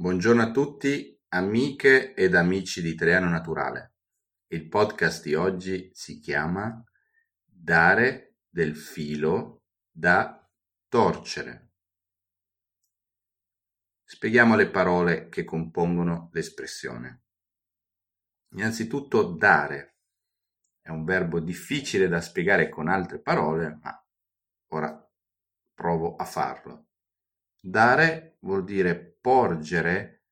Buongiorno a tutti, amiche ed amici di Italiano Naturale. Il podcast di oggi si chiama Dare del filo da torcere. Spieghiamo le parole che compongono l'espressione. Innanzitutto dare è un verbo difficile da spiegare con altre parole, ma ora provo a farlo. Dare vuol dire porgere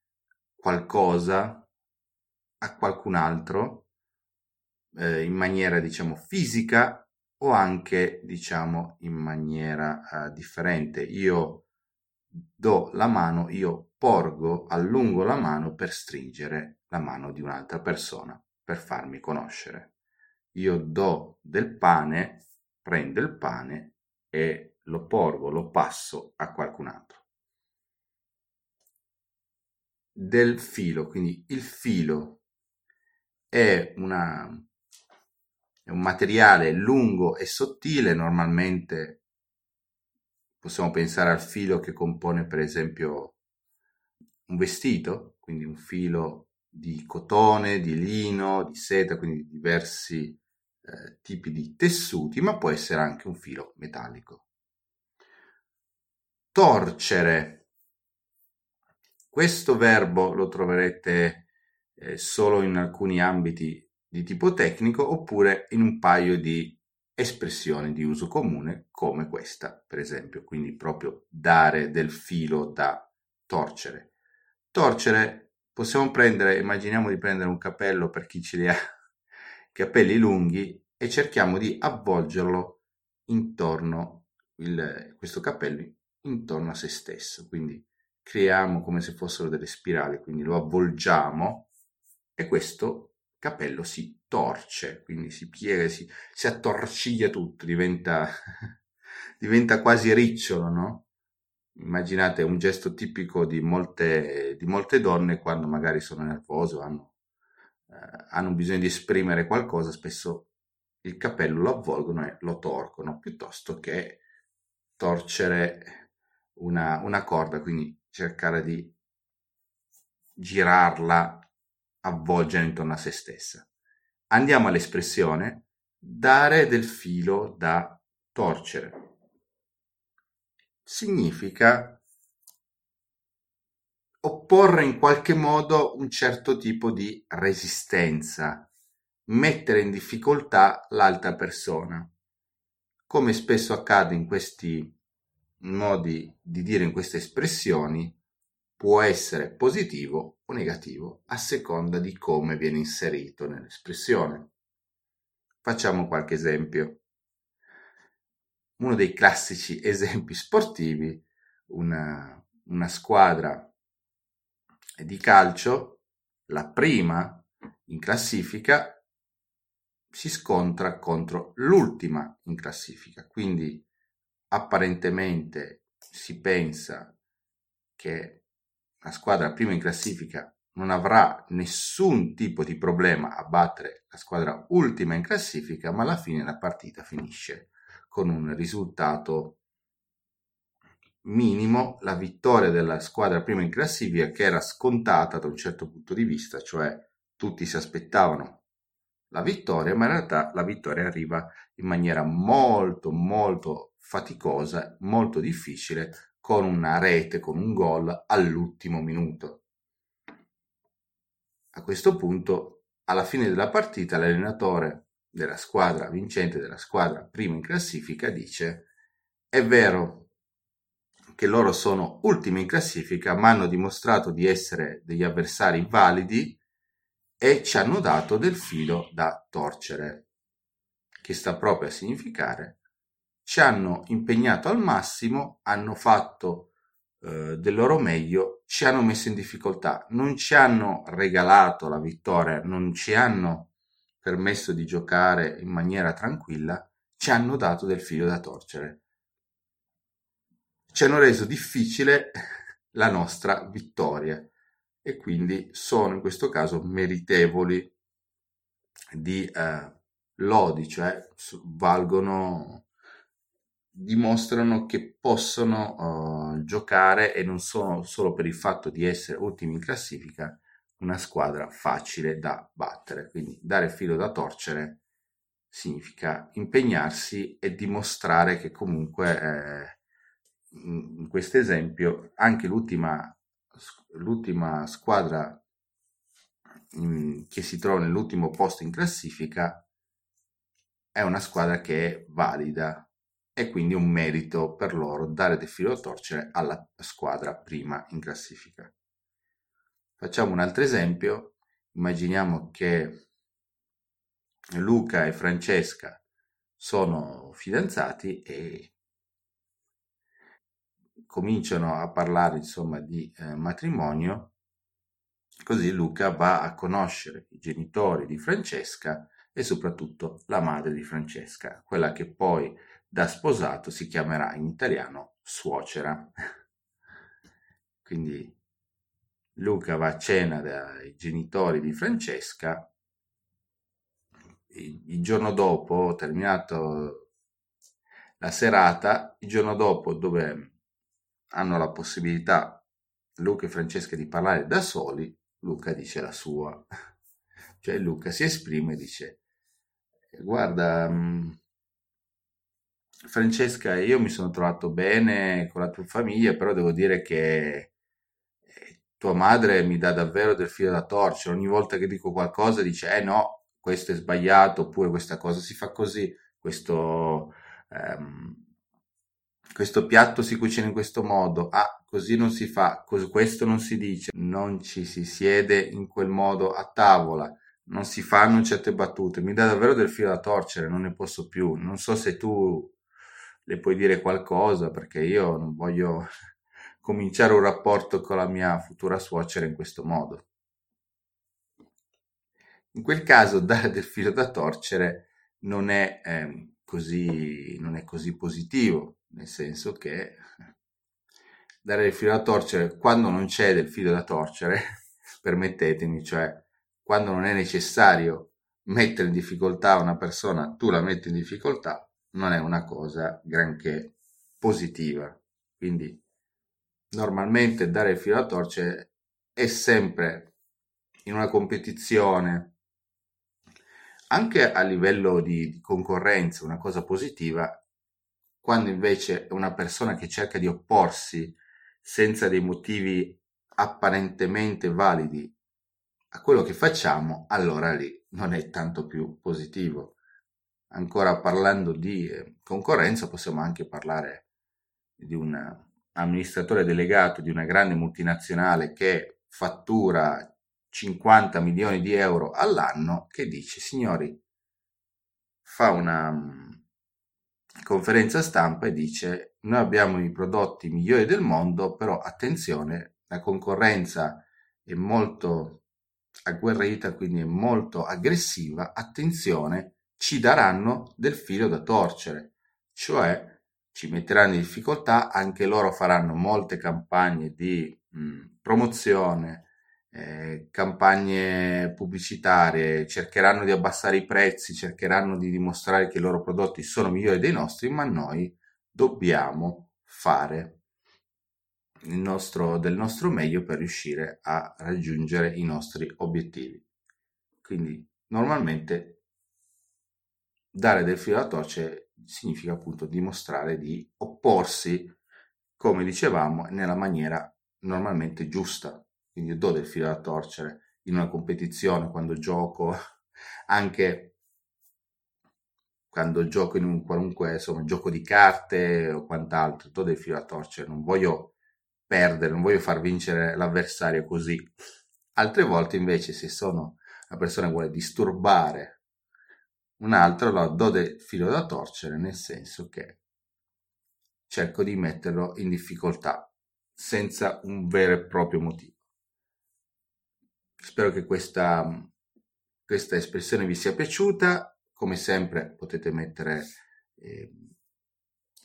qualcosa a qualcun altro eh, in maniera, diciamo, fisica o anche, diciamo, in maniera eh, differente. Io do la mano, io porgo, allungo la mano per stringere la mano di un'altra persona, per farmi conoscere. Io do del pane, prendo il pane e lo porgo, lo passo a qualcun altro del filo, quindi il filo è, una, è un materiale lungo e sottile, normalmente possiamo pensare al filo che compone per esempio un vestito, quindi un filo di cotone, di lino, di seta, quindi diversi eh, tipi di tessuti, ma può essere anche un filo metallico. Torcere questo verbo lo troverete eh, solo in alcuni ambiti di tipo tecnico oppure in un paio di espressioni di uso comune come questa, per esempio, quindi proprio dare del filo da torcere. Torcere possiamo prendere, immaginiamo di prendere un capello per chi ce li ha capelli lunghi e cerchiamo di avvolgerlo intorno il, questo capello intorno a se stesso, quindi creiamo come se fossero delle spirali, quindi lo avvolgiamo e questo capello si torce, quindi si piega, si, si attorciglia tutto, diventa, diventa quasi ricciolo, no? Immaginate un gesto tipico di molte, di molte donne quando magari sono nervose o hanno, eh, hanno bisogno di esprimere qualcosa, spesso il capello lo avvolgono e lo torcono piuttosto che torcere una, una corda, quindi cercare di girarla, avvolgere intorno a se stessa. Andiamo all'espressione dare del filo da torcere. Significa opporre in qualche modo un certo tipo di resistenza, mettere in difficoltà l'altra persona. Come spesso accade in questi modi di dire in queste espressioni può essere positivo o negativo a seconda di come viene inserito nell'espressione. Facciamo qualche esempio. Uno dei classici esempi sportivi, una, una squadra di calcio, la prima in classifica, si scontra contro l'ultima in classifica, quindi apparentemente si pensa che la squadra prima in classifica non avrà nessun tipo di problema a battere la squadra ultima in classifica, ma alla fine la partita finisce con un risultato minimo, la vittoria della squadra prima in classifica che era scontata da un certo punto di vista, cioè tutti si aspettavano la vittoria, ma in realtà la vittoria arriva in maniera molto molto faticosa, molto difficile, con una rete, con un gol all'ultimo minuto. A questo punto, alla fine della partita, l'allenatore della squadra vincente, della squadra prima in classifica, dice è vero che loro sono ultimi in classifica, ma hanno dimostrato di essere degli avversari validi e ci hanno dato del filo da torcere, che sta proprio a significare ci hanno impegnato al massimo, hanno fatto eh, del loro meglio, ci hanno messo in difficoltà, non ci hanno regalato la vittoria, non ci hanno permesso di giocare in maniera tranquilla, ci hanno dato del filo da torcere. Ci hanno reso difficile la nostra vittoria e quindi sono in questo caso meritevoli di eh, lodi, cioè valgono dimostrano che possono uh, giocare e non sono solo per il fatto di essere ultimi in classifica una squadra facile da battere. Quindi dare filo da torcere significa impegnarsi e dimostrare che comunque eh, in questo esempio anche l'ultima, l'ultima squadra in, che si trova nell'ultimo posto in classifica è una squadra che è valida e quindi un merito per loro dare del filo da torcere alla squadra prima in classifica. Facciamo un altro esempio, immaginiamo che Luca e Francesca sono fidanzati e cominciano a parlare insomma di eh, matrimonio, così Luca va a conoscere i genitori di Francesca e soprattutto la madre di Francesca, quella che poi da sposato si chiamerà in italiano suocera. Quindi Luca va a cena dai genitori di Francesca il giorno dopo, terminato la serata, il giorno dopo dove hanno la possibilità Luca e Francesca di parlare da soli, Luca dice la sua. Cioè Luca si esprime e dice, guarda, mm, Francesca, io mi sono trovato bene con la tua famiglia, però devo dire che eh, tua madre mi dà davvero del filo da torcere. Ogni volta che dico qualcosa dice, eh no, questo è sbagliato, oppure questa cosa si fa così, questo, ehm, questo piatto si cucina in questo modo, ah, così non si fa, questo non si dice, non ci si siede in quel modo a tavola, non si fanno certe battute, mi dà davvero del filo da torcere, non ne posso più, non so se tu le puoi dire qualcosa perché io non voglio cominciare un rapporto con la mia futura suocera in questo modo. In quel caso dare del filo da torcere non è, eh, così, non è così positivo, nel senso che dare del filo da torcere quando non c'è del filo da torcere, permettetemi, cioè quando non è necessario mettere in difficoltà una persona, tu la metti in difficoltà, non è una cosa granché positiva. Quindi normalmente dare il filo da torcere è sempre in una competizione anche a livello di, di concorrenza, una cosa positiva, quando invece è una persona che cerca di opporsi senza dei motivi apparentemente validi a quello che facciamo, allora lì non è tanto più positivo. Ancora parlando di eh, concorrenza, possiamo anche parlare di un amministratore delegato di una grande multinazionale che fattura 50 milioni di euro all'anno che dice signori fa una conferenza stampa e dice noi abbiamo i prodotti migliori del mondo però attenzione la concorrenza è molto agguerrita quindi è molto aggressiva attenzione ci daranno del filo da torcere. Cioè ci metteranno in difficoltà anche loro faranno molte campagne di mh, promozione eh, campagne pubblicitarie, cercheranno di abbassare i prezzi, cercheranno di dimostrare che i loro prodotti sono migliori dei nostri, ma noi dobbiamo fare nostro, del nostro meglio per riuscire a raggiungere i nostri obiettivi. Quindi normalmente dare del filo alla torce significa appunto dimostrare di opporsi, come dicevamo, nella maniera normalmente giusta, quindi do del filo da torcere in una competizione quando gioco, anche quando gioco in un qualunque insomma, gioco di carte o quant'altro, do del filo da torcere, non voglio perdere, non voglio far vincere l'avversario così. Altre volte invece se sono una persona che vuole disturbare un altro, allora do del filo da torcere, nel senso che cerco di metterlo in difficoltà senza un vero e proprio motivo. Spero che questa, questa espressione vi sia piaciuta. Come sempre potete mettere eh,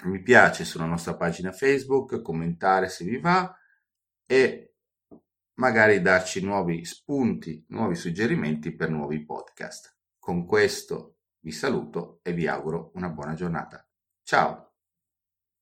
mi piace sulla nostra pagina Facebook, commentare se vi va e magari darci nuovi spunti, nuovi suggerimenti per nuovi podcast. Con questo vi saluto e vi auguro una buona giornata. Ciao!